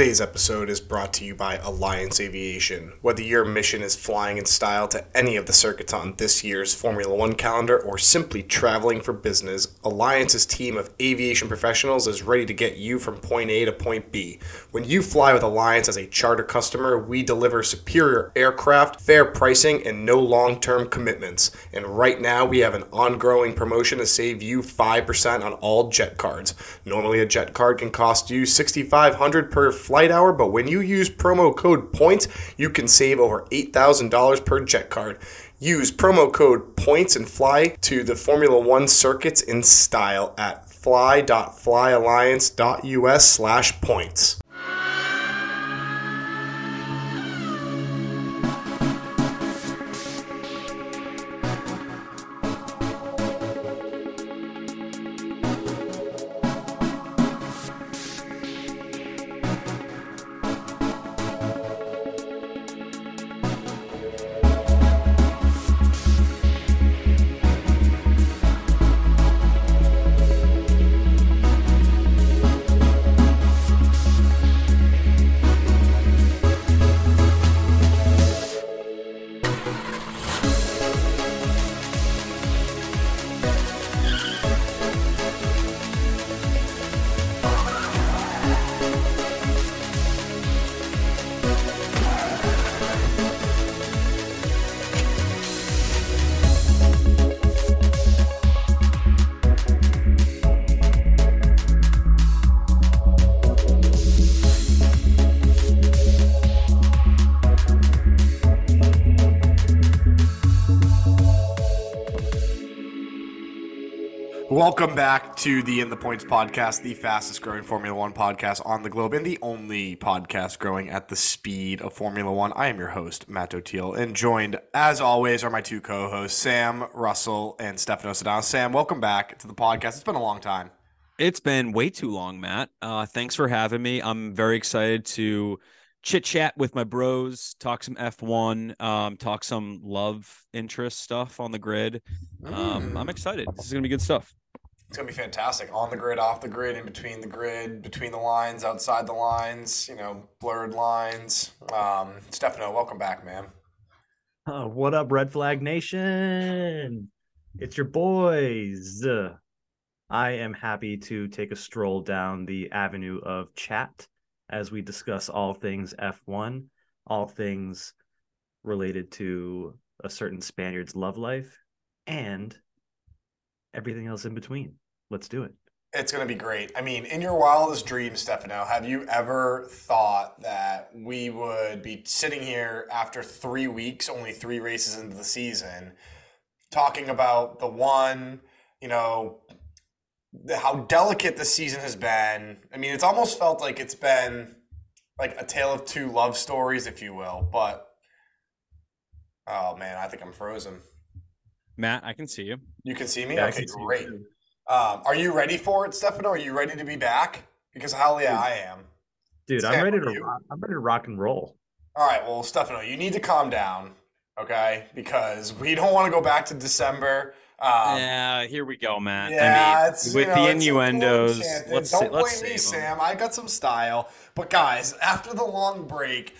Today's episode is brought to you by Alliance Aviation. Whether your mission is flying in style to any of the circuits on this year's Formula One calendar or simply traveling for business, Alliance's team of aviation professionals is ready to get you from point A to point B. When you fly with Alliance as a charter customer, we deliver superior aircraft, fair pricing, and no long term commitments. And right now, we have an ongoing promotion to save you 5% on all jet cards. Normally, a jet card can cost you 6,500 per flight hour, but when you use promo code POINTS, you can save over $8,000 per jet card. Use promo code POINTS and fly to the Formula One circuits in style at fly.flyalliance.us slash points. Welcome back to the In the Points podcast, the fastest growing Formula One podcast on the globe and the only podcast growing at the speed of Formula One. I am your host, Matt O'Teal, and joined, as always, are my two co hosts, Sam Russell and Stefano Sedano. Sam, welcome back to the podcast. It's been a long time. It's been way too long, Matt. Uh, thanks for having me. I'm very excited to chit chat with my bros, talk some F1, um, talk some love interest stuff on the grid. Um, I'm excited. This is going to be good stuff. It's gonna be fantastic. On the grid, off the grid, in between the grid, between the lines, outside the lines. You know, blurred lines. Um, Stefano, welcome back, man. Uh, what up, Red Flag Nation? It's your boys. I am happy to take a stroll down the avenue of chat as we discuss all things F1, all things related to a certain Spaniard's love life, and everything else in between. Let's do it. It's going to be great. I mean, in your wildest dreams, Stefano, have you ever thought that we would be sitting here after three weeks, only three races into the season, talking about the one, you know, how delicate the season has been? I mean, it's almost felt like it's been like a tale of two love stories, if you will. But oh man, I think I'm frozen. Matt, I can see you. You can see me. Yeah, okay, great. Um, are you ready for it, Stefano? Are you ready to be back? Because hell yeah, I am. Dude, Sam, I'm ready to rock, I'm ready to rock and roll. All right, well, Stefano, you need to calm down, okay? Because we don't want to go back to December. Um, yeah, here we go, man. Yeah, I mean, it's, with you know, the innuendos. Let's don't blame me, Sam. I got some style, but guys, after the long break,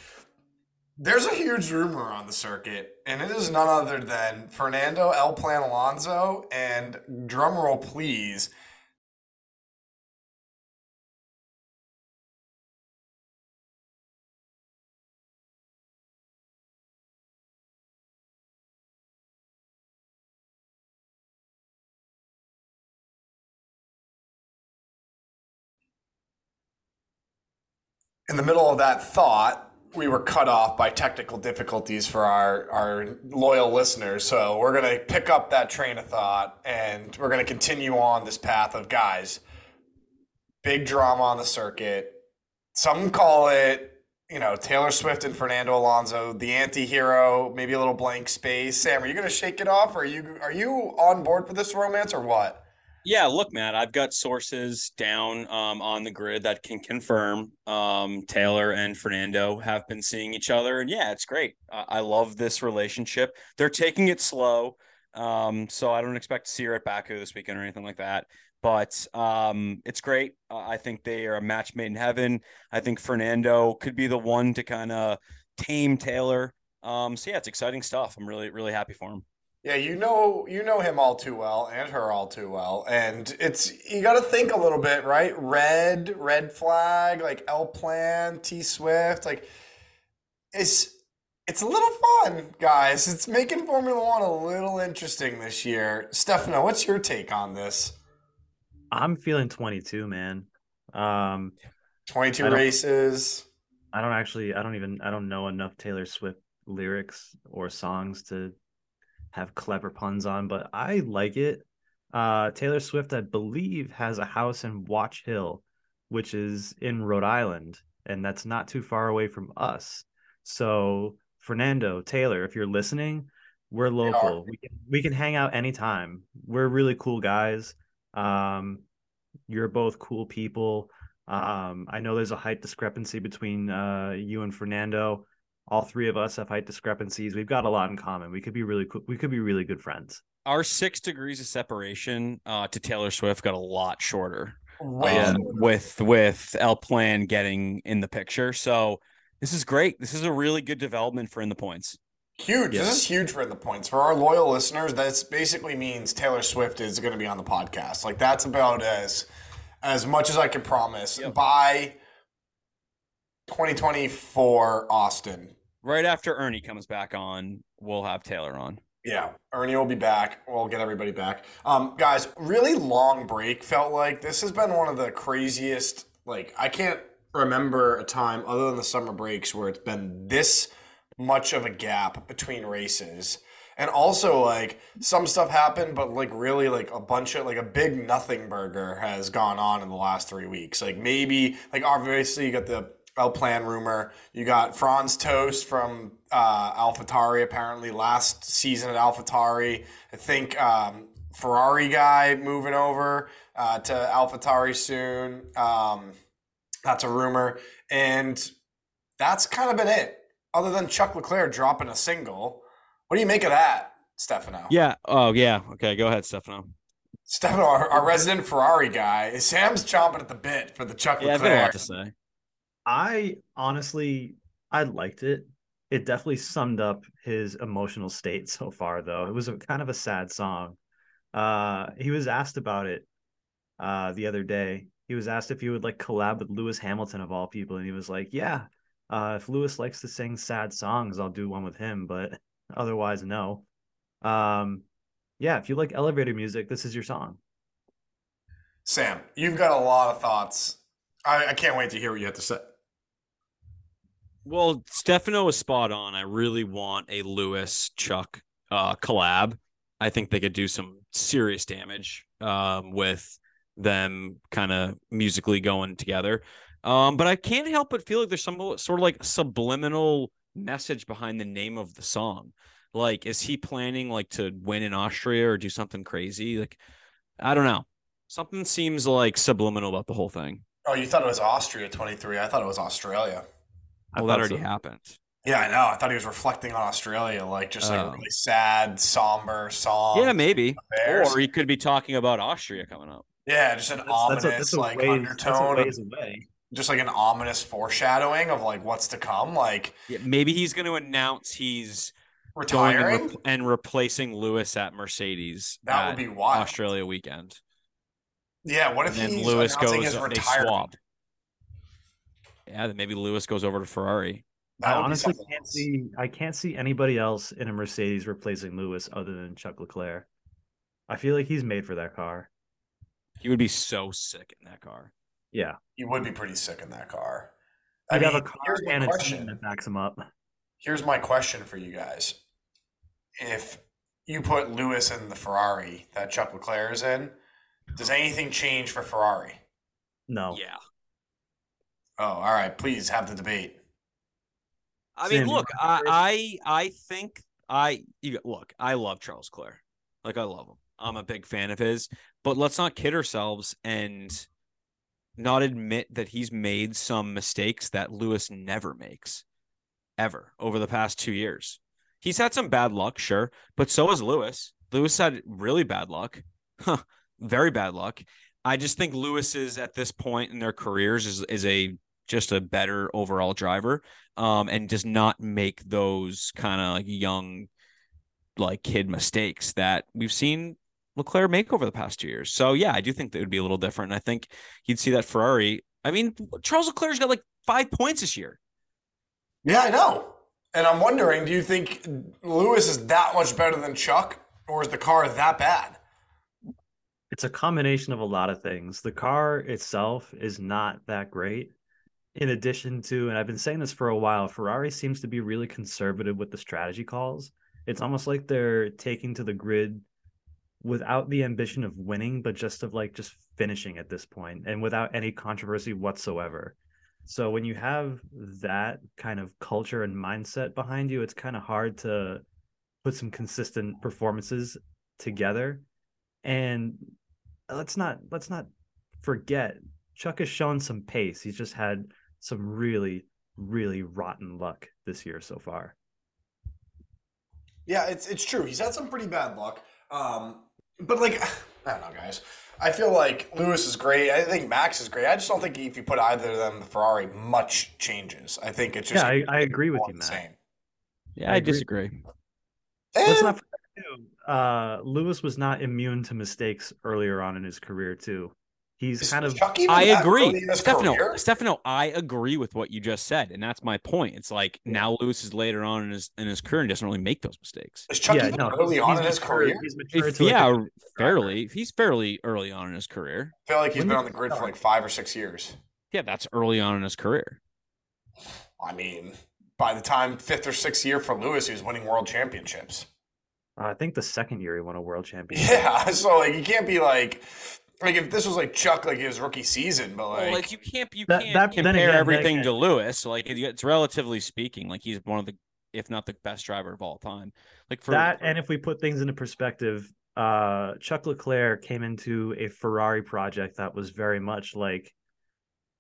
there's a huge rumor on the circuit, and it is none other than Fernando El Plan Alonso. And drumroll, please. In the middle of that thought, we were cut off by technical difficulties for our, our loyal listeners. So we're going to pick up that train of thought and we're going to continue on this path of guys, big drama on the circuit. Some call it, you know, Taylor Swift and Fernando Alonso, the anti-hero, maybe a little blank space. Sam, are you going to shake it off? Or are you, are you on board for this romance or what? Yeah, look, Matt, I've got sources down um, on the grid that can confirm um, Taylor and Fernando have been seeing each other. And yeah, it's great. I love this relationship. They're taking it slow. Um, so I don't expect to see her at Baku this weekend or anything like that. but um, it's great. Uh, I think they are a match made in heaven. I think Fernando could be the one to kind of tame Taylor. Um, so yeah, it's exciting stuff. I'm really really happy for him. Yeah, you know you know him all too well and her all too well. And it's you gotta think a little bit, right? Red, red flag, like El Plan, T Swift, like it's it's a little fun, guys. It's making Formula One a little interesting this year. Stefano, what's your take on this? I'm feeling 22, man. Um, 22 I races. I don't actually, I don't even, I don't know enough Taylor Swift lyrics or songs to have clever puns on, but I like it. Uh, Taylor Swift, I believe, has a house in Watch Hill, which is in Rhode Island, and that's not too far away from us. So, Fernando, Taylor, if you're listening, we're local. We can, we can hang out anytime. We're really cool guys. Um, you're both cool people. Um, I know there's a height discrepancy between uh, you and Fernando. All three of us have height discrepancies. We've got a lot in common. We could be really cool. We could be really good friends. Our six degrees of separation uh, to Taylor Swift got a lot shorter. Um, with with El Plan getting in the picture. So this is great. This is a really good development for in the points. Huge. Yeah. This is huge for in the points. For our loyal listeners, this basically means Taylor Swift is going to be on the podcast. Like that's about as as much as I can promise Yep. by 2024 Austin. Right after Ernie comes back on, we'll have Taylor on. Yeah, Ernie will be back. We'll get everybody back. Um, guys, really long break. Felt like this has been one of the craziest. Like I can't remember a time other than the summer breaks where it's been this much of a gap between races. And also, like some stuff happened, but like really, like a bunch of like a big nothing burger has gone on in the last three weeks. Like maybe, like obviously, you got the El Plan rumor. You got Franz Tost from uh, AlphaTauri apparently last season at AlphaTauri. I think um, Ferrari guy moving over uh, to AlphaTauri soon. Um, that's a rumor, and that's kind of been it. Other than Chuck Leclerc dropping a single, what do you make of that, Stefano? Yeah. Oh yeah. Okay. Go ahead, Stefano. Stefano, our, our resident Ferrari guy, Sam's chomping at the bit for the Chuck Yeah, I've a lot Leclerc. to say. I honestly, I liked it. It definitely summed up his emotional state so far, though. It was a kind of a sad song. Uh, he was asked about it uh, the other day. He was asked if he would like collab with Lewis Hamilton of all people, and he was like, "Yeah, uh, if Lewis likes to sing sad songs, I'll do one with him, but otherwise, no." Um, yeah, if you like elevator music, this is your song. Sam, you've got a lot of thoughts. I, I can't wait to hear what you have to say. Well, Stefano is spot on. I really want a Lewis Chuck uh, collab. I think they could do some serious damage um, with them kind of musically going together. Um, but I can't help but feel like there's some sort of like subliminal message behind the name of the song. Like, is he planning like to win in Austria or do something crazy? Like, I don't know. Something seems like subliminal about the whole thing. Oh, you thought it was Austria 23. I thought it was Australia. I Well, that already so. happened. Yeah, I know. I thought he was reflecting on Australia, like just like Oh. a really sad, somber song. Yeah, maybe. Bears. Or he could be talking about Austria coming up. Yeah, just an That's, ominous that's a, that's a like ways, that's a undertone, ways away. just like an ominous foreshadowing of like what's to come, like Yeah, maybe he's going to announce he's going and, retiring. and replacing Lewis at Mercedes. That at would be wild. Australia weekend. yeah, what if then he's Lewis announcing goes, his they retirement? swap. Yeah, then maybe Lewis goes over to Ferrari. I honestly can't else. see. I can't see anybody else in a Mercedes replacing Lewis other than Chuck Leclerc. I feel like he's made for that car. He would be so sick in that car. Yeah, he would be pretty sick in that car. I he'd mean, have a car here's my and a team question. that backs him up. Here's my question for you guys: If you put Lewis in the Ferrari that Chuck Leclerc is in, does anything change for Ferrari? No, Yeah. Oh, all right. Please have the debate. I mean, Sam, look, I. I I think I you look, I love Charles Leclerc. Like I love him. I'm a big fan of his, but let's not kid ourselves and not admit that he's made some mistakes that Lewis never makes ever over the past 2 years. He's had some bad luck, sure, but so has Lewis. Lewis had really bad luck. Huh, very bad luck. I just think Lewis is at this point in their careers is is a just a better overall driver, um, and does not make those kind of like young, like kid mistakes that we've seen Leclerc make over the past two years. So yeah, I do think that would be a little different. I think you'd see that Ferrari. I mean, Charles Leclerc's got like five points this year. Yeah, I know. And I'm wondering, do you think Lewis is that much better than Chuck, or is the car that bad? It's a combination of a lot of things. The car itself is not that great. In addition to, and I've been saying this for a while, Ferrari seems to be really conservative with the strategy calls. It's almost like they're taking to the grid without the ambition of winning, but just of like just finishing at this point and without any controversy whatsoever. So when you have that kind of culture and mindset behind you, it's kind of hard to put some consistent performances together. And let's not let's not forget Chuck has shown some pace. He's just had some really really rotten luck this year so far. Yeah, it's it's true. He's had some pretty bad luck. Um, but like I don't know, guys. I feel like Lewis is great. I think Max is great. I just don't think if you put either of them in the Ferrari, much changes. I think it's just yeah. I, I agree with you, Matt. Same. Yeah, I, I disagree. Let's not forget too. Uh, Lewis was not immune to mistakes earlier on in his career too. He's Is kind of. Chuck even I agree, early in his Stefano. career? Stefano, I agree with what you just said, and that's my point. It's like now Lewis is later on in his in his career and doesn't really make those mistakes. Is Chuck yeah, even no, early he's on in his matured- career? He's matured If, to like yeah, good fairly. He's fairly early on in his career. I feel like he's When been on the he grid for like five or six years. Yeah, that's early on in his career. I mean, by the time fifth or sixth year for Lewis, he was winning world championships. I think the second year he won a world championship. Yeah, so like you can't be like like if this was like Chuck like his rookie season, but like, Well, like you can't you That- can't that- then compare again, everything that- to Lewis. Like it's relatively speaking, like he's one of the if not the best driver of all time. Like for that and if we put things into perspective uh chuck leclerc came into a ferrari project that was very much like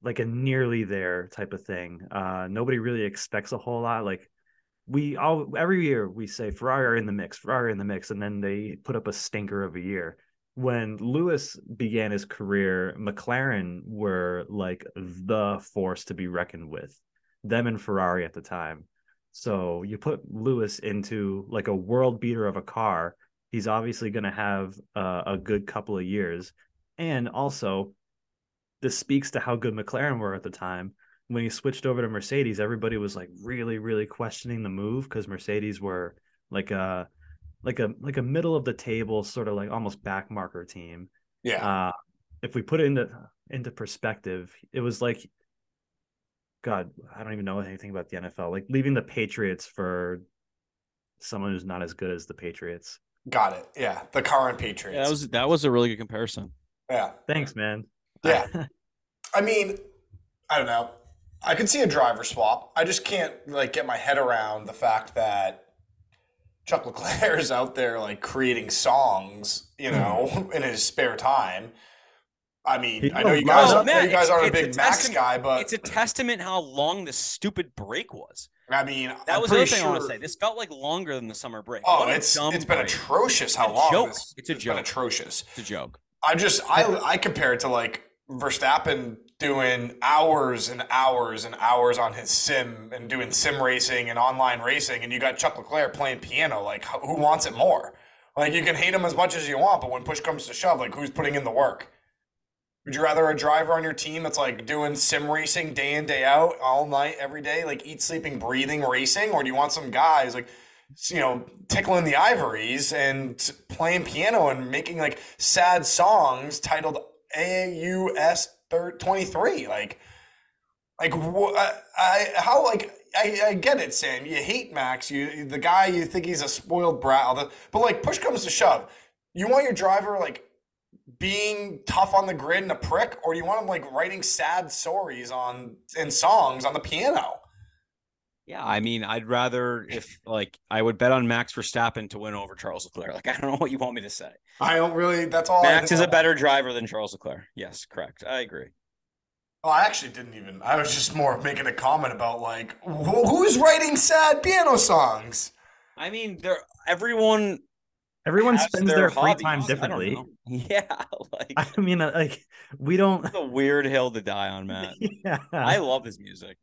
like a nearly there type of thing uh nobody really expects a whole lot like we all every year we say ferrari are in the mix ferrari are in the mix and then they put up a stinker of a year when lewis began his career mclaren were like the force to be reckoned with them and ferrari at the time so you put Lewis into like a world beater of a car. He's obviously going to have uh, a good couple of years. And also, this speaks to how good McLaren were at the time. When he switched over to Mercedes, everybody was like really, really questioning the move because Mercedes were like a like a like a middle of the table, sort of like almost back marker team. yeah, Uh, if we put it into into perspective, it was like, God, I don't even know anything about the NFL. Like leaving the Patriots for someone who's not as good as the Patriots. got it. Yeah, the current Patriots. yeah, that was that was a really good comparison. yeah. Thanks, man. Yeah. I mean, I don't know. I could see a driver swap. I just can't like get my head around the fact that Chuck Leclerc is out there like creating songs, you know, in his spare time. I mean, I know you guys, lot. I know you guys aren't a it's a big Max testament- guy, but it's a testament how long the stupid break was. I mean, That I'm was the other pretty thing I want to say. This felt like longer than the summer break. Oh, what it's it's been break. atrocious how a long joke. this. It's a been joke. atrocious. It's a joke. I just I I compare it to like Verstappen doing hours and hours and hours on his sim and doing sim racing and online racing, and you got Chuck Leclerc playing piano. Like, who wants it more? Like, you can hate him as much as you want, but when push comes to shove, like, who's putting in the work? Would you rather a driver on your team that's like doing sim racing day in day out all night every day, like eat, sleeping, breathing racing, or do you want some guys like you know tickling the ivories and playing piano and making like sad songs titled AAUS thir- 23 like like wh- I, I how like I, I get it Sam. You hate Max. You the guy you think he's a spoiled brat the, but like push comes to shove. You want your driver like being tough on the grid and a prick or do you want him like writing sad stories on in songs on the piano Yeah, I mean, I'd rather if like I would bet on Max Verstappen to win over Charles Leclerc. Like I don't know what you want me to say. I don't really that's all Max think is a better driver than Charles Leclerc. Yes, correct. I agree. Oh, I actually didn't even. I was just more making a comment about like wh- who's writing sad piano songs. I mean, there everyone Everyone spends their, free hobbies. time differently. Yeah, like I mean, uh, like we don't. it's a weird hill to die on, Matt. Yeah. I love his music.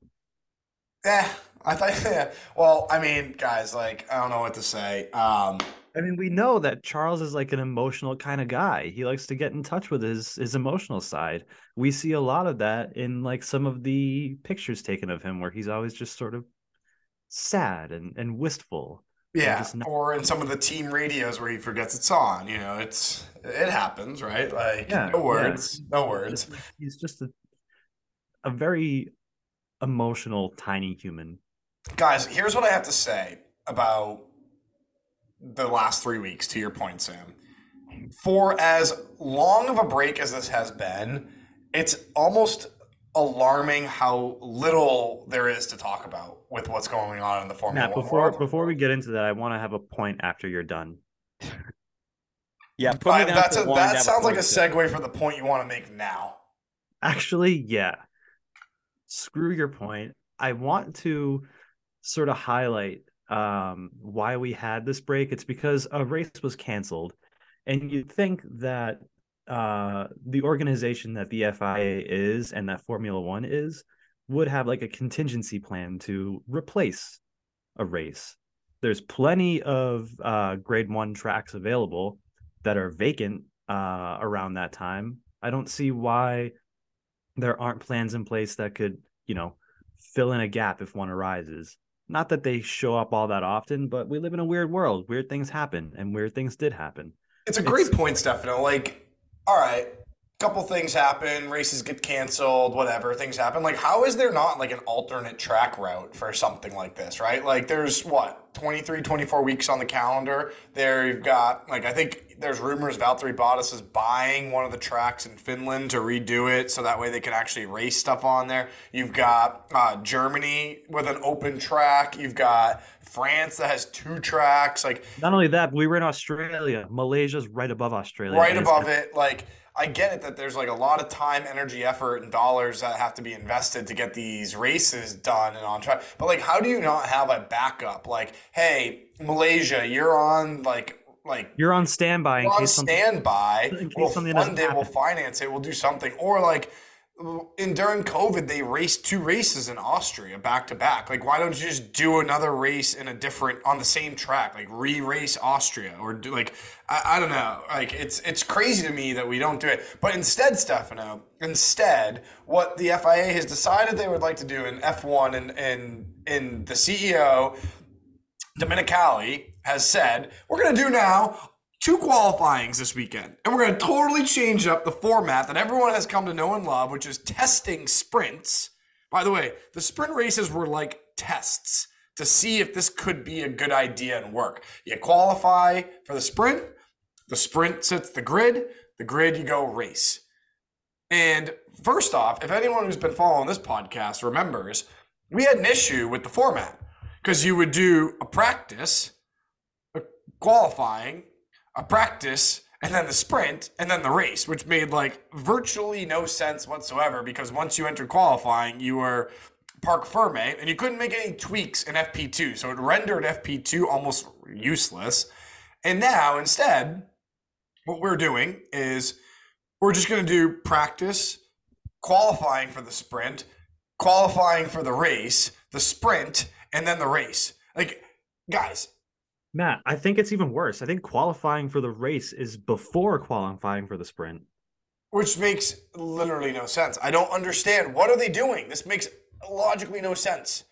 Yeah, I thought. Yeah. Well, I mean, guys, like I don't know what to say. Um, I mean, we know that Charles is like an emotional kind of guy. He likes to get in touch with his his emotional side. We see a lot of that in like some of the pictures taken of him, where he's always just sort of sad and and wistful. yeah, just not- or in some of the team radios where he forgets it's on. You know, it's it happens, right? Like Yeah, no yeah. words, no words. He's just a a very emotional tiny human. Guys, here's what I have to say about the last three weeks, to your point, Sam. For as long of a break as this has been, it's almost alarming how little there is to talk about with what's going on in the Formula Matt, One before world. before we get into that, I want to have a point after you're done. Yeah, put me Uh, down that's a, one that sounds like a segue for the point you want to make now. Actually, yeah. Screw your point. I want to sort of highlight um, why we had this break. It's because a race was canceled, and you'd think that uh, the organization that the FIA is and that Formula One is would have like a contingency plan to replace a race. There's plenty of uh, grade one tracks available that are vacant uh, around that time. I don't see why there aren't plans in place that could, you know, fill in a gap if one arises. Not that they show up all that often, but we live in a weird world. Weird things happen, and weird things did happen. It's a great It's- point, Stefano. Like, all right, couple things happen, races get canceled, whatever, things happen. Like, how is there not like an alternate track route for something like this, right? Like, there's what, 23, 24 weeks on the calendar. There you've got, like, I think there's rumors Valtteri Bottas is buying one of the tracks in Finland to redo it so that way they can actually race stuff on there. You've got uh, Germany with an open track. You've got France that has two tracks. Like, Not only that, but we were in Australia. Malaysia's right above Australia. right above it like i get it that there's like a lot of time energy effort and dollars that have to be invested to get these races done and on track but like how do you not have a backup like hey malaysia you're on like like You're on standby in on case something. standby. in case we'll fund it we'll finance it we'll do something. Or like in during covid they raced two races in austria back to back. Like why don't you just do another race in a different on the same track? Like re-race austria or do like I, I don't know. Like it's it's crazy to me that we don't do it. But instead stefano instead what the fia has decided they would like to do in f1 and and in the ceo Domenicali has said, we're going to do now two qualifyings this weekend. And we're going to totally change up the format that everyone has come to know and love, which is testing sprints. By the way, the sprint races were like tests to see if this could be a good idea and work. You qualify for the sprint, the sprint sets the grid, the grid you go race. And first off, if anyone who's been following this podcast remembers, we had an issue with the format because you would do a practice, qualifying, a practice, and then the sprint, and then the race, which made like virtually no sense whatsoever because once you entered qualifying, you were parc ferme eh? and you couldn't make any tweaks in FP2. So it rendered FP2 almost useless. And now instead, what we're doing is we're just going to do practice, qualifying for the sprint, qualifying for the race, the sprint, and then the race. Like, guys, Matt, I think it's even worse. I think qualifying for the race is before qualifying for the sprint. which makes literally no sense. I don't understand. What are they doing? This makes logically no sense.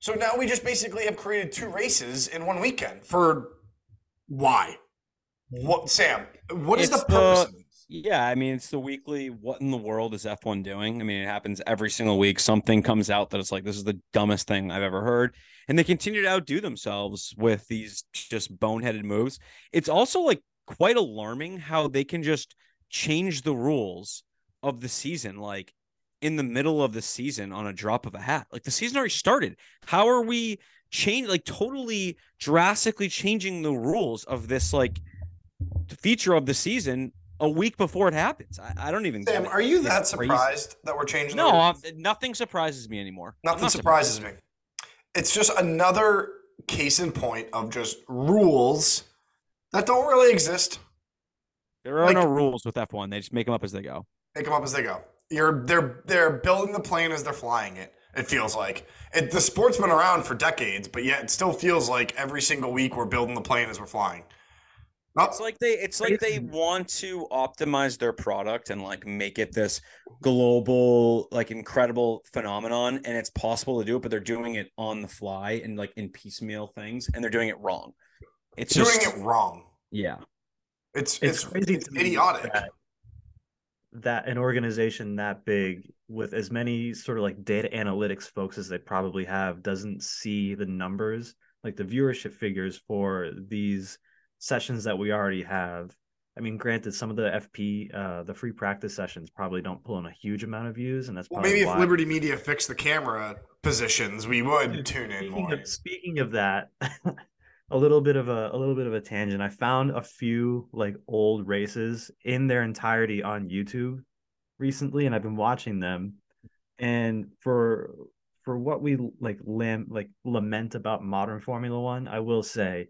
So now we just basically have created two races in one weekend for why? What, Sam? What is It's the purpose the- of this? Yeah, I mean, it's the weekly. What in the world is F1 doing? I mean, it happens every single week. Something comes out that it's like, this is the dumbest thing I've ever heard. And they continue to outdo themselves with these just boneheaded moves. It's also like quite alarming how they can just change the rules of the season, like in the middle of the season on a drop of a hat. Like the season already started. How are we change like totally drastically changing the rules of this like feature of the season a week before it happens. I, I don't even. Sam, are you It's that crazy. surprised that we're changing? No, nothing surprises me anymore. Nothing not surprises me. It's just another case in point of just rules that don't really exist. There are Like- no rules with F1. They just make them up as they go. Make them up as they go. You're they're they're building the plane as they're flying it. It feels like it, the sport's been around for decades, but yet it still feels like every single week we're building the plane as we're flying. Oh, It's like they it's like they want to optimize their product and like make it this global like incredible phenomenon and it's possible to do it but they're doing it on the fly and like in piecemeal things and they're doing it wrong. It's doing just it wrong. yeah. It's It's it's, crazy it's to me idiotic. that- that an organization that big with as many sort of like data analytics folks as they probably have doesn't see the numbers like the viewership figures for these sessions that we already have i mean granted some of the fp uh the free practice sessions probably don't pull in a huge amount of views and that's Well, probably maybe if why. Liberty Media fixed the camera positions, we would tune in more. of, speaking of that a little bit of a, a little bit of a tangent i found a few like old races in their entirety on youtube recently and i've been watching them and for for what we like lam- like lament about modern formula one i will say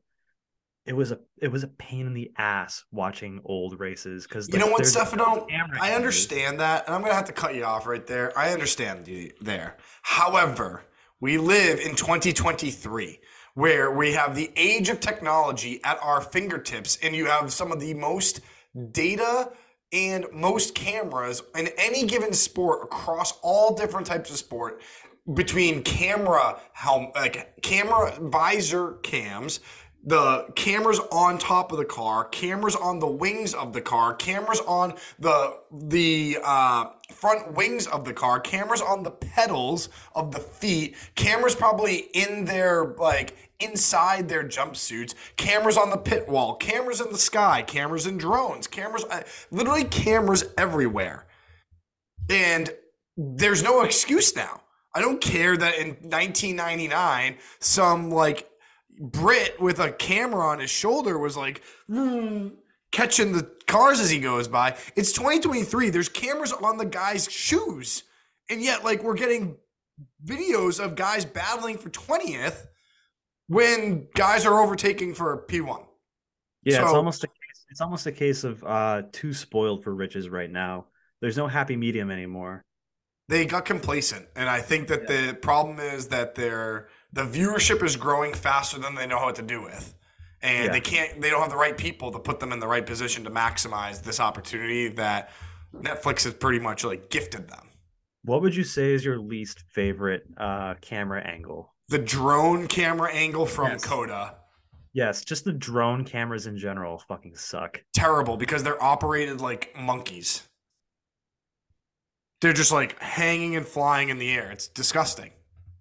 it was a it was a pain in the ass watching old races because You know what, Stefano? I understand that, and I'm going to have to cut you off right there. I understand you there. However, we live in 2023 where we have the age of technology at our fingertips, and you have some of the most data and most cameras in any given sport across all different types of sport between camera helm like camera visor cams the cameras on top of the car, cameras on the wings of the car, cameras on the the uh, front wings of the car, cameras on the pedals of the feet, cameras probably in their like inside their jumpsuits, cameras on the pit wall, cameras in the sky, cameras in drones, cameras, uh, literally cameras everywhere, and there's no excuse now. I don't care that in 1999 some like Brit with a camera on his shoulder was like "Hmm," catching the cars as he goes by. It's 2023. There's cameras on the guy's shoes. And yet, like, we're getting videos of guys battling for 20th when guys are overtaking for P1. Yeah, it's almost a case, it's almost a case of uh too spoiled for riches right now. There's no happy medium anymore. They got complacent. And I think that the problem is that their the viewership is growing faster than they know what to do with. And Yeah. they can't they don't have the right people to put them in the right position to maximize this opportunity that Netflix has pretty much like gifted them. What would you say is your least favorite uh camera angle? The drone camera angle from Yes. Coda. Yes, just the drone cameras in general fucking suck. Terrible because they're operated like monkeys. They're just like hanging and flying in the air. It's disgusting.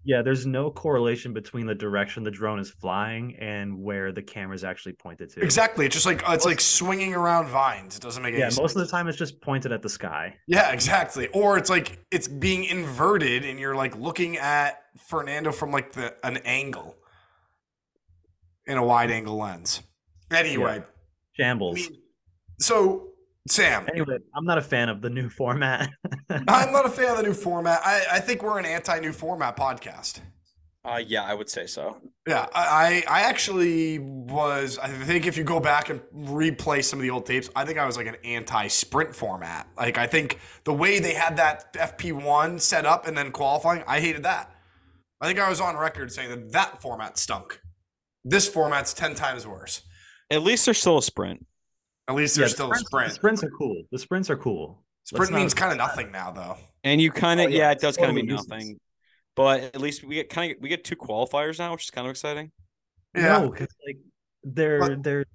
Yeah, there's no correlation between the direction the drone is flying and where the camera is actually pointed to. Exactly. It's just like uh, it's like swinging around vines. It doesn't make any Yeah, sense. most of the time it's just pointed at the sky. Yeah, exactly. Or it's like it's being inverted and you're like looking at Fernando from like the an angle in a wide angle lens. Anyway, I Shambles. mean, so Sam, Anyway, I'm not a fan of the new format. I'm not a fan of the new format. I, I think we're an anti new format podcast. Uh yeah, I would say so. Yeah, I, I I actually was. I think if you go back and replay some of the old tapes, I think I was like an anti-sprint format. Like I think the way they had that FP1 set up and then qualifying, I hated that. I think I was on record saying that that format stunk. This format's ten times worse. At least there's still a sprint. At least Yeah, there's the still a sprints- sprint. The sprints are cool. The sprints are cool. Sprint let's means kind of nothing now, though. And you kind of Oh, yeah, yeah, it it's does kind of mean useless. nothing. But at least we get kind of we get two qualifiers now, which is kind of exciting. Yeah, No, because like they're But- they're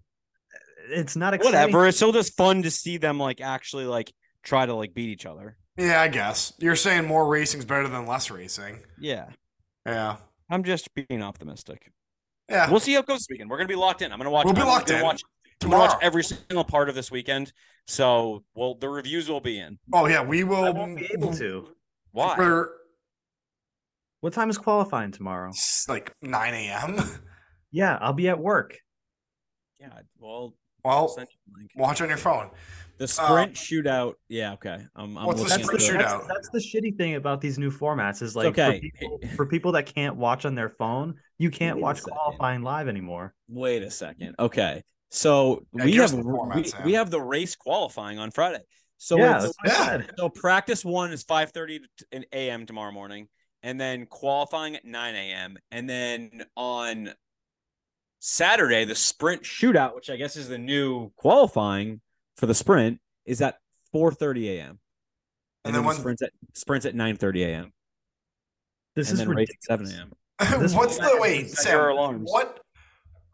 it's not exciting. Whatever. It's still just fun to see them like actually like try to like beat each other. yeah. I guess you're saying more racing's better than less racing. Yeah. Yeah, I'm just being optimistic. yeah. We'll see how it goes this weekend. We're gonna be locked in. I'm gonna watch. We'll be I'm locked in Watch, I'm watch tomorrow. every single part of this weekend. So, well, the reviews will be in. Oh yeah, we will. I won't be able to. Why? For What time is qualifying tomorrow? s- like 9 a.m. Yeah, I'll be at work. Yeah. Well, Well, send you a watch on your phone. the uh, sprint shootout. Yeah. Okay. I'm. I'm What's the sprint that's, shootout? That's, that's the shitty thing about these new formats is like okay. for, people, for people that can't watch on their phone, you can't Wait watch qualifying live anymore. Wait a second. Okay. So Yeah, we have the format, we, we have the race qualifying on Friday. So yeah, it's, that's what I yeah. so practice one is five thirty in a.m. tomorrow morning, and then qualifying at nine a.m. And then on Saturday, the sprint shootout, which I guess is the new qualifying for the sprint, is at four thirty a.m. And And, then then, when- the sprints at sprints at nine thirty a.m. This and is then race ridiculous. at seven a.m. What's the wait, Sam? alarms. What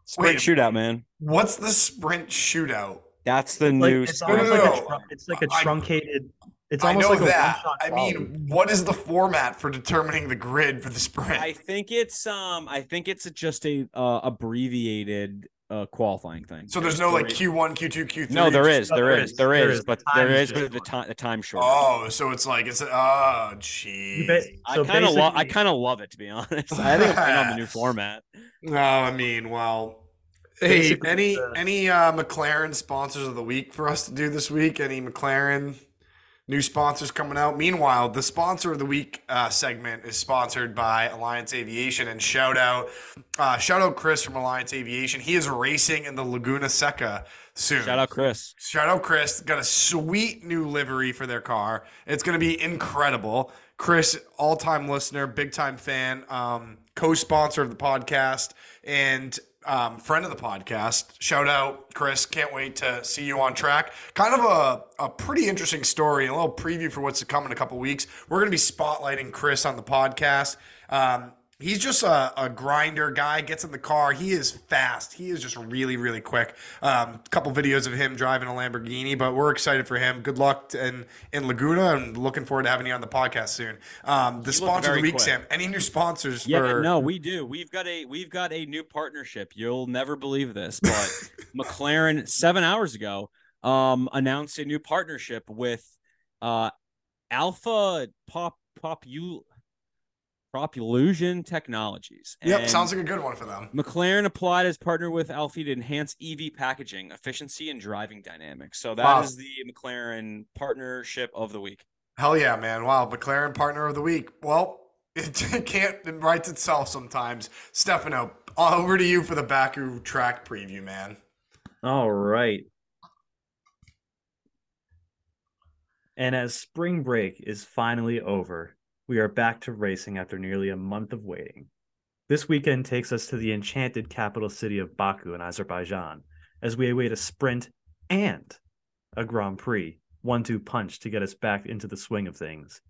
Sprint Wait. shootout, man. what's the sprint shootout? That's the Like, new. it's sprint. almost like No, a no, no. it's like a I- truncated. It's I almost know like a that. one-shot I volley. mean, what is the format for determining the grid for the sprint? I think it's um I think it's just a uh, abbreviated uh qualifying thing. so there's no like Q1, Q2, Q3. No, there just- is, there there is, is, there there is, is. but there is is but the time the time short. Oh, so it's like it's oh jeez. ba- I kind of love I kind of love it to be honest. I think I'm on the new format. No, I mean, well, hey, any uh, any uh, McLaren sponsors of the week for us to do this week? Any McLaren new sponsors coming out? Meanwhile, the sponsor of the week uh, segment is sponsored by Alliance Aviation, and shout out, uh, shout out Chris from Alliance Aviation. He is racing in the Laguna Seca soon. Shout out Chris. Shout out Chris. Got a sweet new livery for their car. It's going to be incredible. Chris, all time listener, big time fan, um, co sponsor of the podcast, and um, friend of the podcast. Shout out, Chris. Can't wait to see you on track. Kind of a, a pretty interesting story, a little preview for what's to come in a couple weeks. We're going to be spotlighting Chris on the podcast. Um, He's just a, a grinder guy, gets in the car. He is fast. He is just really, really quick. Um, a couple videos of him driving a Lamborghini, but we're excited for him. Good luck in, in Laguna and looking forward to having you on the podcast soon. Um, the look sponsor of the week, quick. Sam. Any new sponsors Yeah, for no, we do. We've got a we've got a new partnership. You'll never believe this, but McLaren seven hours ago um announced a new partnership with uh Alpha Pop Popul Propulsion Technologies. Yep, And sounds like a good one for them. McLaren applied as partner with Alfie to enhance EV packaging, efficiency, and driving dynamics. So that is Wow. the McLaren partnership of the week. Hell yeah, man. Wow, McLaren partner of the week. Well, it can't it writes itself sometimes. Stefano, over to you for the Baku track preview, man. All right. And as spring break is finally over, we are back to racing after nearly a month of waiting. This weekend takes us to the enchanted capital city of Baku in Azerbaijan as we await a sprint and a Grand Prix one two punch to get us back into the swing of things.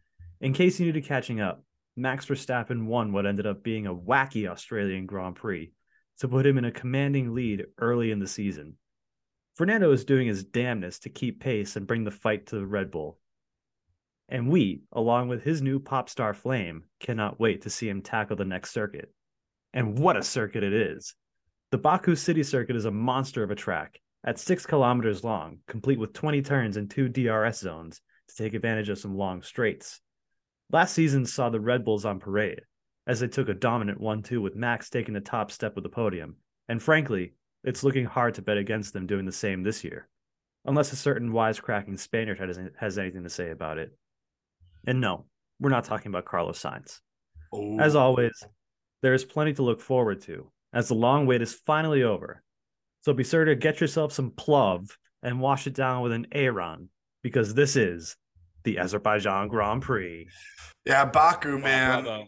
In case you needed catching up, Max Verstappen won what ended up being a wacky Australian Grand Prix to put him in a commanding lead early in the season. Fernando is doing his damnedest to keep pace and bring the fight to the Red Bull. And we, along with his new pop star Flame, cannot wait to see him tackle the next circuit. And what a circuit it is! The Baku City Circuit is a monster of a track, at 6 kilometers long, complete with 20 turns and two DRS zones to take advantage of some long straights. Last season saw the Red Bulls on parade, as they took a dominant 1 2 with Max taking the top step of the podium, and frankly, it's looking hard to bet against them doing the same this year, unless a certain wisecracking Spaniard has anything to say about it. And no, we're not talking about Carlos Sainz. As Oh, always, there is plenty to look forward to, as the long wait is finally over. So be sure to get yourself some plov and wash it down with an Ayran, because this is the Azerbaijan Grand Prix. yeah, Baku, man.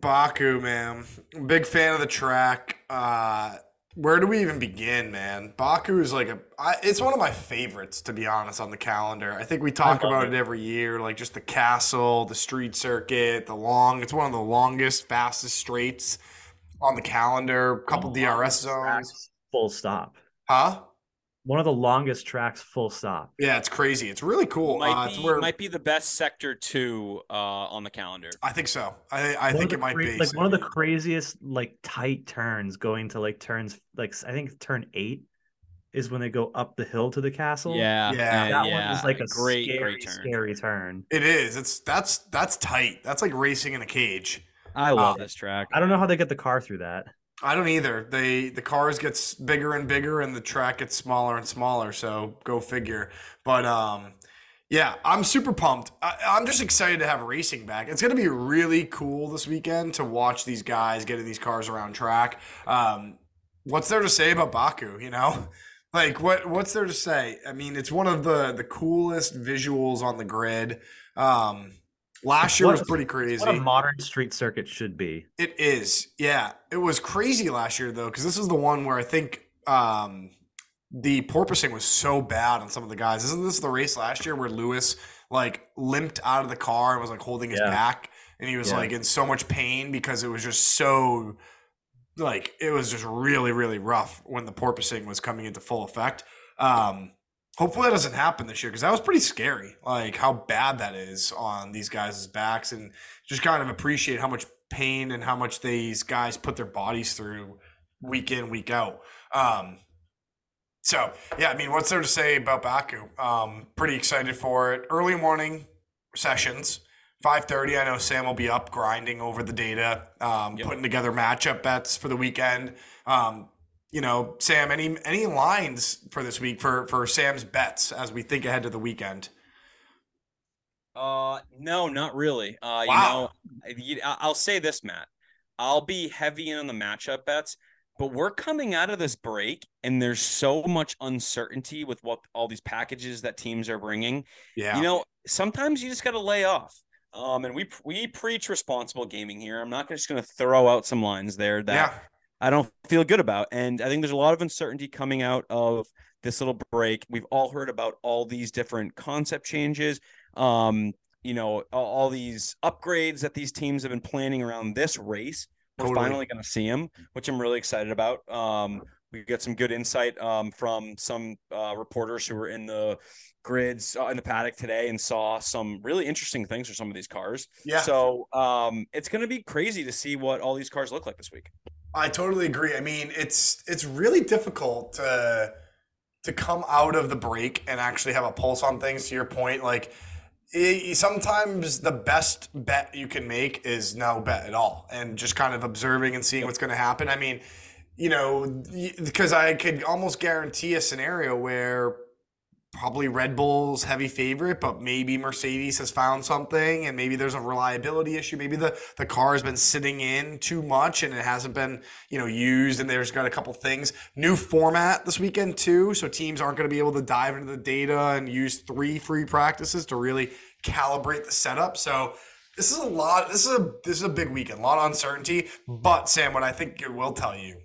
Baku, man. Big fan of the track. Uh, where do we even begin, man? Baku is like a. I, it's one of my favorites, to be honest, on the calendar. I think we talk about it. it every year, like just the castle, the street circuit, the long. It's one of the longest, fastest straights on the calendar. couple DRS zones, Full stop. huh? One of the longest tracks, full stop. Yeah, it's crazy. It's really cool. Might, uh, it's be, where might be the best sector two uh, on the calendar. I think so. I, I think it might cra- be like one of the craziest like tight turns going to like turns like I think turn eight is when they go up the hill to the castle. Yeah, Yeah. that yeah, one is like a great, scary, great turn. scary turn. It is. It's that's that's tight. That's like racing in a cage. I love Uh, this track. I don't know how they get the car through that. I don't either. They the cars gets bigger and bigger and the track gets smaller and smaller. So go figure. But um, yeah, I'm super pumped. I, I'm just excited to have racing back. It's gonna be really cool this weekend to watch these guys getting these cars around track. Um, what's there to say about Baku? You know, Like what what's there to say? I mean, it's one of the the coolest visuals on the grid. Um last year What- was pretty crazy. What a modern street circuit should be. It is. Yeah. It was crazy last year though cuz this is the one where I think um the porpoising was so bad on some of the guys. Isn't this the race last year where Lewis like limped out of the car and was like holding his Yeah. back and he was Yeah. like in so much pain because it was just so like it was just really really rough when the porpoising was coming into full effect. Um hopefully that doesn't happen this year because that was pretty scary like how bad that is on these guys' backs and just kind of appreciate how much pain and how much these guys put their bodies through week in week out. Um so yeah i mean what's there to say about baku? Um pretty excited for it. Early morning sessions 5.30 i know sam will be up grinding over the data um, Yep. putting together matchup bets for the weekend. Um, you know sam any any lines for this week for for sam's bets as we think ahead to the weekend Uh, no, not really. Uh, Wow. you know, I- you- I- I'll say this, Matt. I'll be heavy in on the matchup bets, but we're coming out of this break, and there's so much uncertainty with what all these packages that teams are bringing. yeah You know, sometimes you just got to lay off. Um, and we we preach responsible gaming here. I'm not just going to throw out some lines there that yeah I don't feel good about. And I think there's a lot of uncertainty coming out of this little break. We've all heard about all these different concept changes. Um, you know, all, all these upgrades that these teams have been planning around this race. We're Totally. finally going to see them, which I'm really excited about. Um, we get some good insight um, from some uh, reporters who were in the grids uh, in the paddock today and saw some really interesting things for some of these cars. yeah So um, it's going to be crazy to see what all these cars look like this week. I totally agree. I mean, it's it's really difficult to to come out of the break and actually have a pulse on things. To your point, like i sometimes the best bet you can make is no bet at all, and just kind of observing and seeing what's going to happen. I mean, you know, because I could almost guarantee a scenario where probably Red Bull's heavy favorite, but maybe Mercedes has found something and maybe there's a reliability issue. Maybe the, the car has been sitting in too much and it hasn't been, you know, used and there's got a couple things. New format this weekend too. So teams aren't going to be able to dive into the data and use three free practices to really calibrate the setup. So this is a lot. This is a this is a big weekend. A lot of uncertainty. But Sam, what I think it will tell you,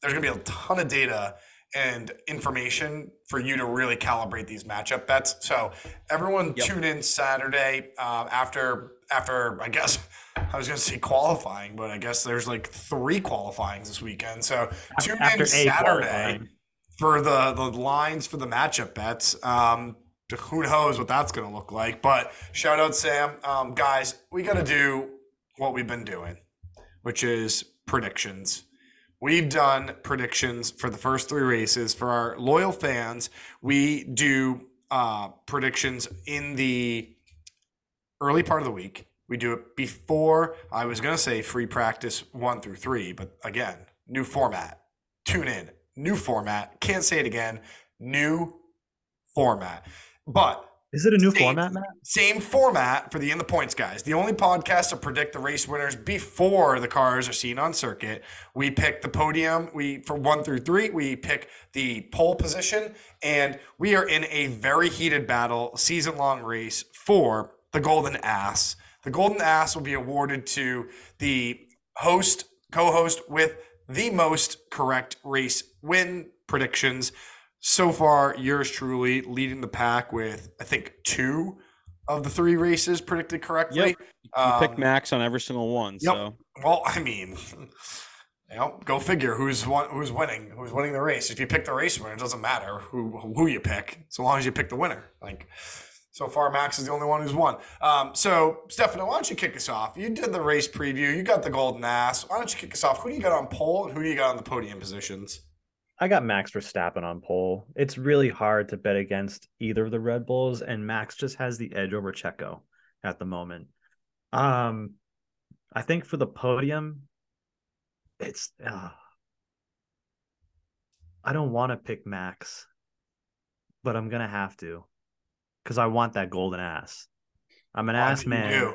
there's gonna be a ton of data and information for you to really calibrate these matchup bets. So everyone Yep. tune in Saturday um, after after I guess I was gonna say qualifying, but I guess there's like three qualifyings this weekend. So tune After in Saturday qualifying. for the the lines for the matchup bets. Um, who knows what that's going to look like? But shout out Sam, um, guys. We got to do what we've been doing, which is predictions. We've done predictions for the first three races for our loyal fans. We do uh, predictions in the early part of the week. We do it before. I was going to say free practice one through three, but again, new format. Tune in. New format. Can't say it again. New format. But Is it a new Same. format, Matt? same format for the In the Points guys. The only podcast to predict the race winners before the cars are seen on circuit. We pick the podium. We for one through three. We pick the pole position, and we are in a very heated battle, season long race for the Golden Ass. The Golden Ass will be awarded to the host, co-host with the most correct race win predictions. So far, yours truly leading the pack with I think two of the three races predicted correctly. Yep. You pick Um, Max on every single one. yep. So Well, I mean, you know, go figure who's who's winning, who's winning the race. If you pick the race winner, it doesn't matter who who you pick, so long as you pick the winner. Like so far, Max is the only one who's won. Um, so Stefano, why don't you kick us off? You did the race preview. You got the golden ass. Why don't you kick us off? Who do you got on pole and who do you got on the podium positions? I got Max Verstappen on pole. It's really hard to bet against either of the Red Bulls, and Max just has the edge over Checo at the moment. Um, I think for the podium, it's uh, I don't want to pick Max, but I'm gonna have to because I want that golden ass. I'm an ass man. do.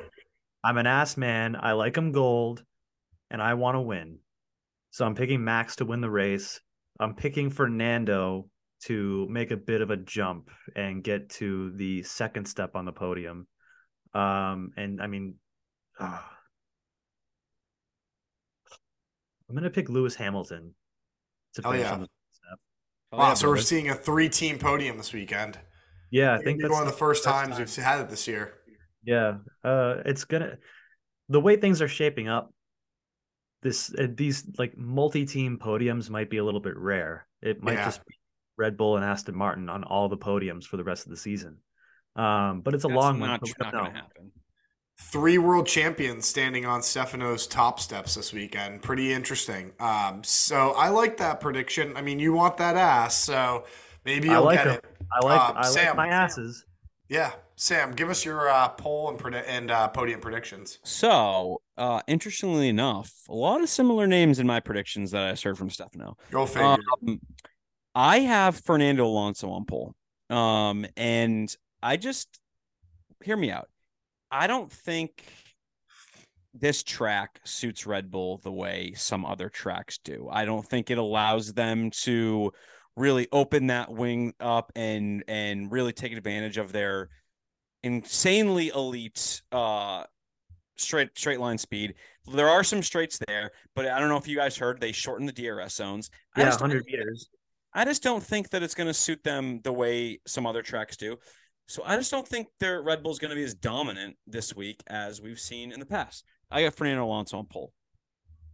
I'm an ass man. I like him gold, and I want to win. So I'm picking Max to win the race. I'm picking Fernando to make a bit of a jump and get to the second step on the podium. Um, and I mean, uh, I'm gonna pick Lewis Hamilton to Oh, finish yeah. on the step. Oh, Wow, yeah, so we're brother. seeing a three-team podium this weekend. Yeah, I I think think that's one of the first first times time. we've had it this year. Yeah, uh, it's gonna the way things are shaping up. This uh, these like multi-team podiums might be a little bit rare. It might Yeah. just be Red Bull and Aston Martin on all the podiums for the rest of the season. Um, but it's a That's long one. not, so not going to happen. Three world champions standing on Stefano's top steps this weekend. Pretty interesting. Um, so I like that prediction. I mean, you want that ass, so maybe I you'll like get him. it. I like Um, I like Sam. my asses. Yeah, Sam, give us your uh, pole and predi- and uh, podium predictions. So, uh, interestingly enough, a lot of similar names in my predictions that I heard from Stefano. Go figure. Um, I have Fernando Alonso on pole. Um, and I just hear me out. I don't think this track suits Red Bull the way some other tracks do. I don't think it allows them to really open that wing up and and really take advantage of their insanely elite uh straight straight line speed. There are some straights there, but I don't know if you guys heard they shortened the DRS zones. I Yeah, just don't- 100 meters. I just don't think that it's going to suit them the way some other tracks do. So I just don't think their Red Bull's going to be as dominant this week as we've seen in the past. I got Fernando Alonso on pole.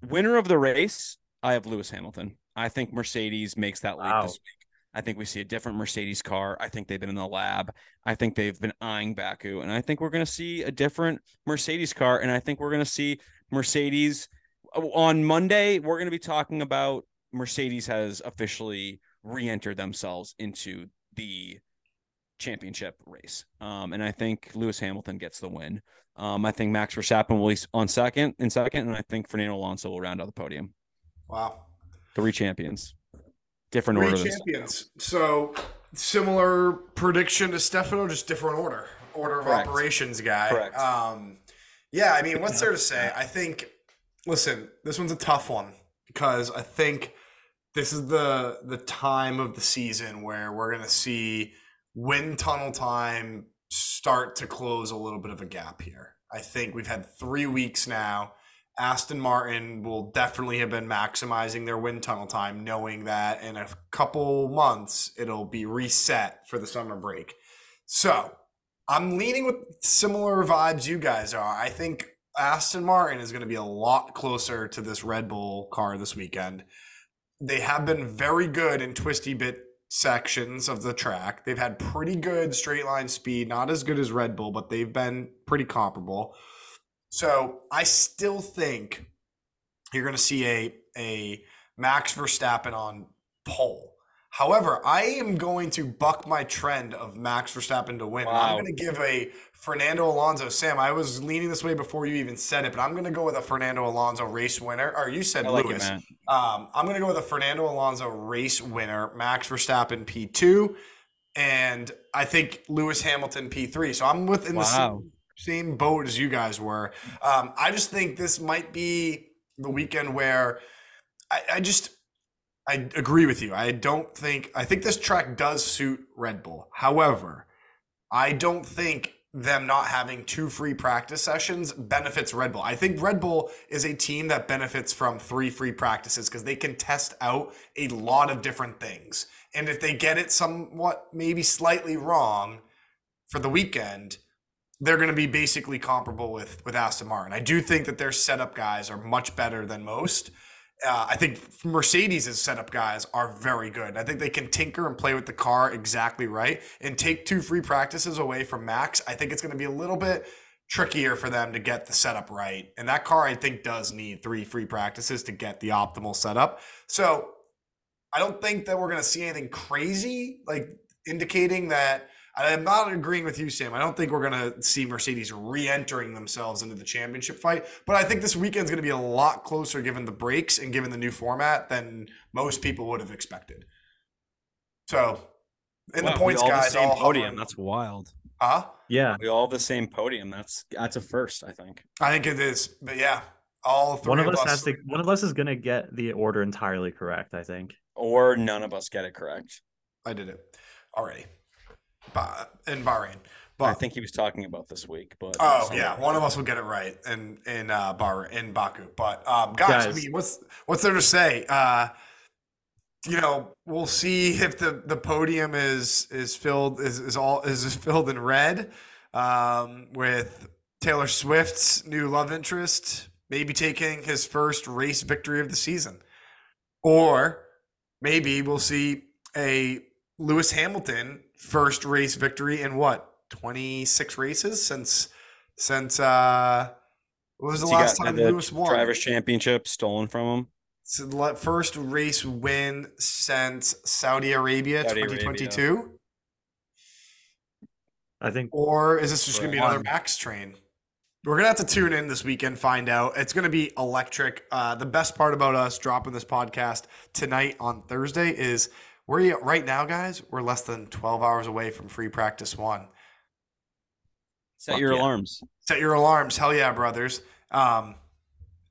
Winner of the race, I have Lewis Hamilton. I think Mercedes makes that lead Wow. this week. I think we see a different Mercedes car. I think they've been in the lab. I think they've been eyeing Baku, and I think we're going to see a different Mercedes car. And I think we're going to see Mercedes on Monday. We're going to be talking about Mercedes has officially re-entered themselves into the championship race. Um, and I think Lewis Hamilton gets the win. Um, I think Max Verstappen will be on second in second, and I think Fernando Alonso will round out the podium. wow. Three champions, different Three order. champions. So similar prediction to Stefano, just different order. Order of Correct. operations guy. Correct. Um, yeah, I mean, what's there to say? I think. Listen, this one's a tough one because I think this is the the time of the season where we're gonna see wind tunnel time start to close a little bit of a gap here. I think we've had three weeks now. Aston Martin will definitely have been maximizing their wind tunnel time, knowing that in a couple months it'll be reset for the summer break. So I'm leaning with similar vibes you guys are. I think Aston Martin is going to be a lot closer to this Red Bull car this weekend. They have been very good in twisty bit sections of the track. They've had pretty good straight line speed, not as good as Red Bull, but they've been pretty comparable. So I still think you're going to see a a Max Verstappen on pole. However, I am going to buck my trend of Max Verstappen to win. And I'm going to give a Fernando Alonso. Sam, I was leaning this way before you even said it, but I'm going to go with a Fernando Alonso race winner. Or you said like Lewis. it, Um, I'm going to go with a Fernando Alonso race winner, Max Verstappen P2, and I think Lewis Hamilton P3. So I'm within the Wow. same, same boat as you guys were. Um, I just think this might be the weekend where I, I just I agree with you. I don't think I think this track does suit Red Bull. However, I don't think them not having two free practice sessions benefits Red Bull. I think Red Bull is a team that benefits from three free practices because they can test out a lot of different things. And if they get it somewhat maybe slightly wrong for the weekend, they're going to be basically comparable with with Aston Martin. I do think that their setup guys are much better than most. Uh, I think Mercedes' setup guys are very good. I think they can tinker and play with the car exactly right and take two free practices away from Max. I think it's going to be a little bit trickier for them to get the setup right. And that car, I think, does need three free practices to get the optimal setup. So I don't think that we're going to see anything crazy, like indicating that. I'm not agreeing with you, Sam. I don't think we're going to see Mercedes re entering themselves into the championship fight. But I think this weekend's going to be a lot closer given the breaks and given the new format than most people would have expected. So, in Wow, the points, all the guys, same all podium. hovering- That's wild. huh? Yeah. We all have the same podium. That's that's a first, I think. I think it is. But yeah, all three One of of us us. has to one of us is gonna get the order entirely correct, I think. Or none of us get it correct. I did it already. Ba- in Bahrain. But, I think he was talking about this week, but Oh so- yeah, one of us will get it right in in uh, Bar in Baku. But um, guys, I mean, what's what's there to say? Uh, you know, we'll see if the, the podium is is filled is, is all is filled in red um, with Taylor Swift's new love interest, maybe taking his first race victory of the season, or maybe we'll see a Lewis Hamilton first race victory in what 26 races since since uh what was the He last time the Lewis won? Drivers' Championship stolen from him. So first race win since Saudi Arabia Saudi Arabia. 2022 I think or is this just going to be Right. another Max train? We're gonna have to tune in this weekend, find out. It's gonna be electric. Uh, the best part about us dropping this podcast tonight on Thursday is we're right now, guys. We're less than twelve hours away from free practice one. Set Fuck your yeah. alarms. Set your alarms. Hell yeah, brothers. Um,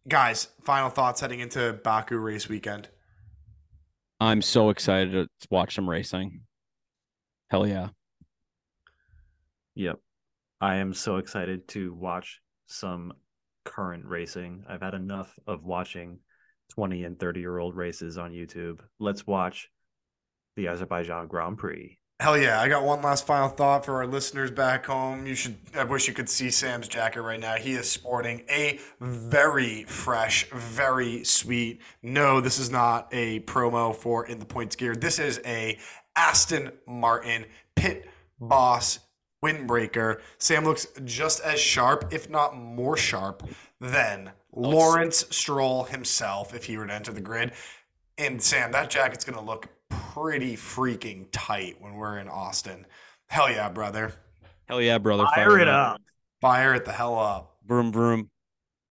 guys, final thoughts heading into Baku race weekend. I'm so excited to watch some racing. Hell yeah. Yep. I am so excited to watch some current racing. I've had enough of watching 20 and 30 year old races on YouTube. Let's watch the Azerbaijan Grand Prix. Hell yeah. I got one last final thought for our listeners back home. You should I wish you could see Sam's jacket right now. He is sporting a very fresh, very sweet. No, this is not a promo for in the points gear. This is a Aston Martin pit boss windbreaker. Sam looks just as sharp, if not more sharp, than Lawrence Stroll himself if he were to enter the grid. And Sam, that jacket's gonna look pretty freaking tight when we're in Austin. Hell yeah, brother. Hell yeah, brother. Fire it up. Fire it the hell up. Vroom vroom.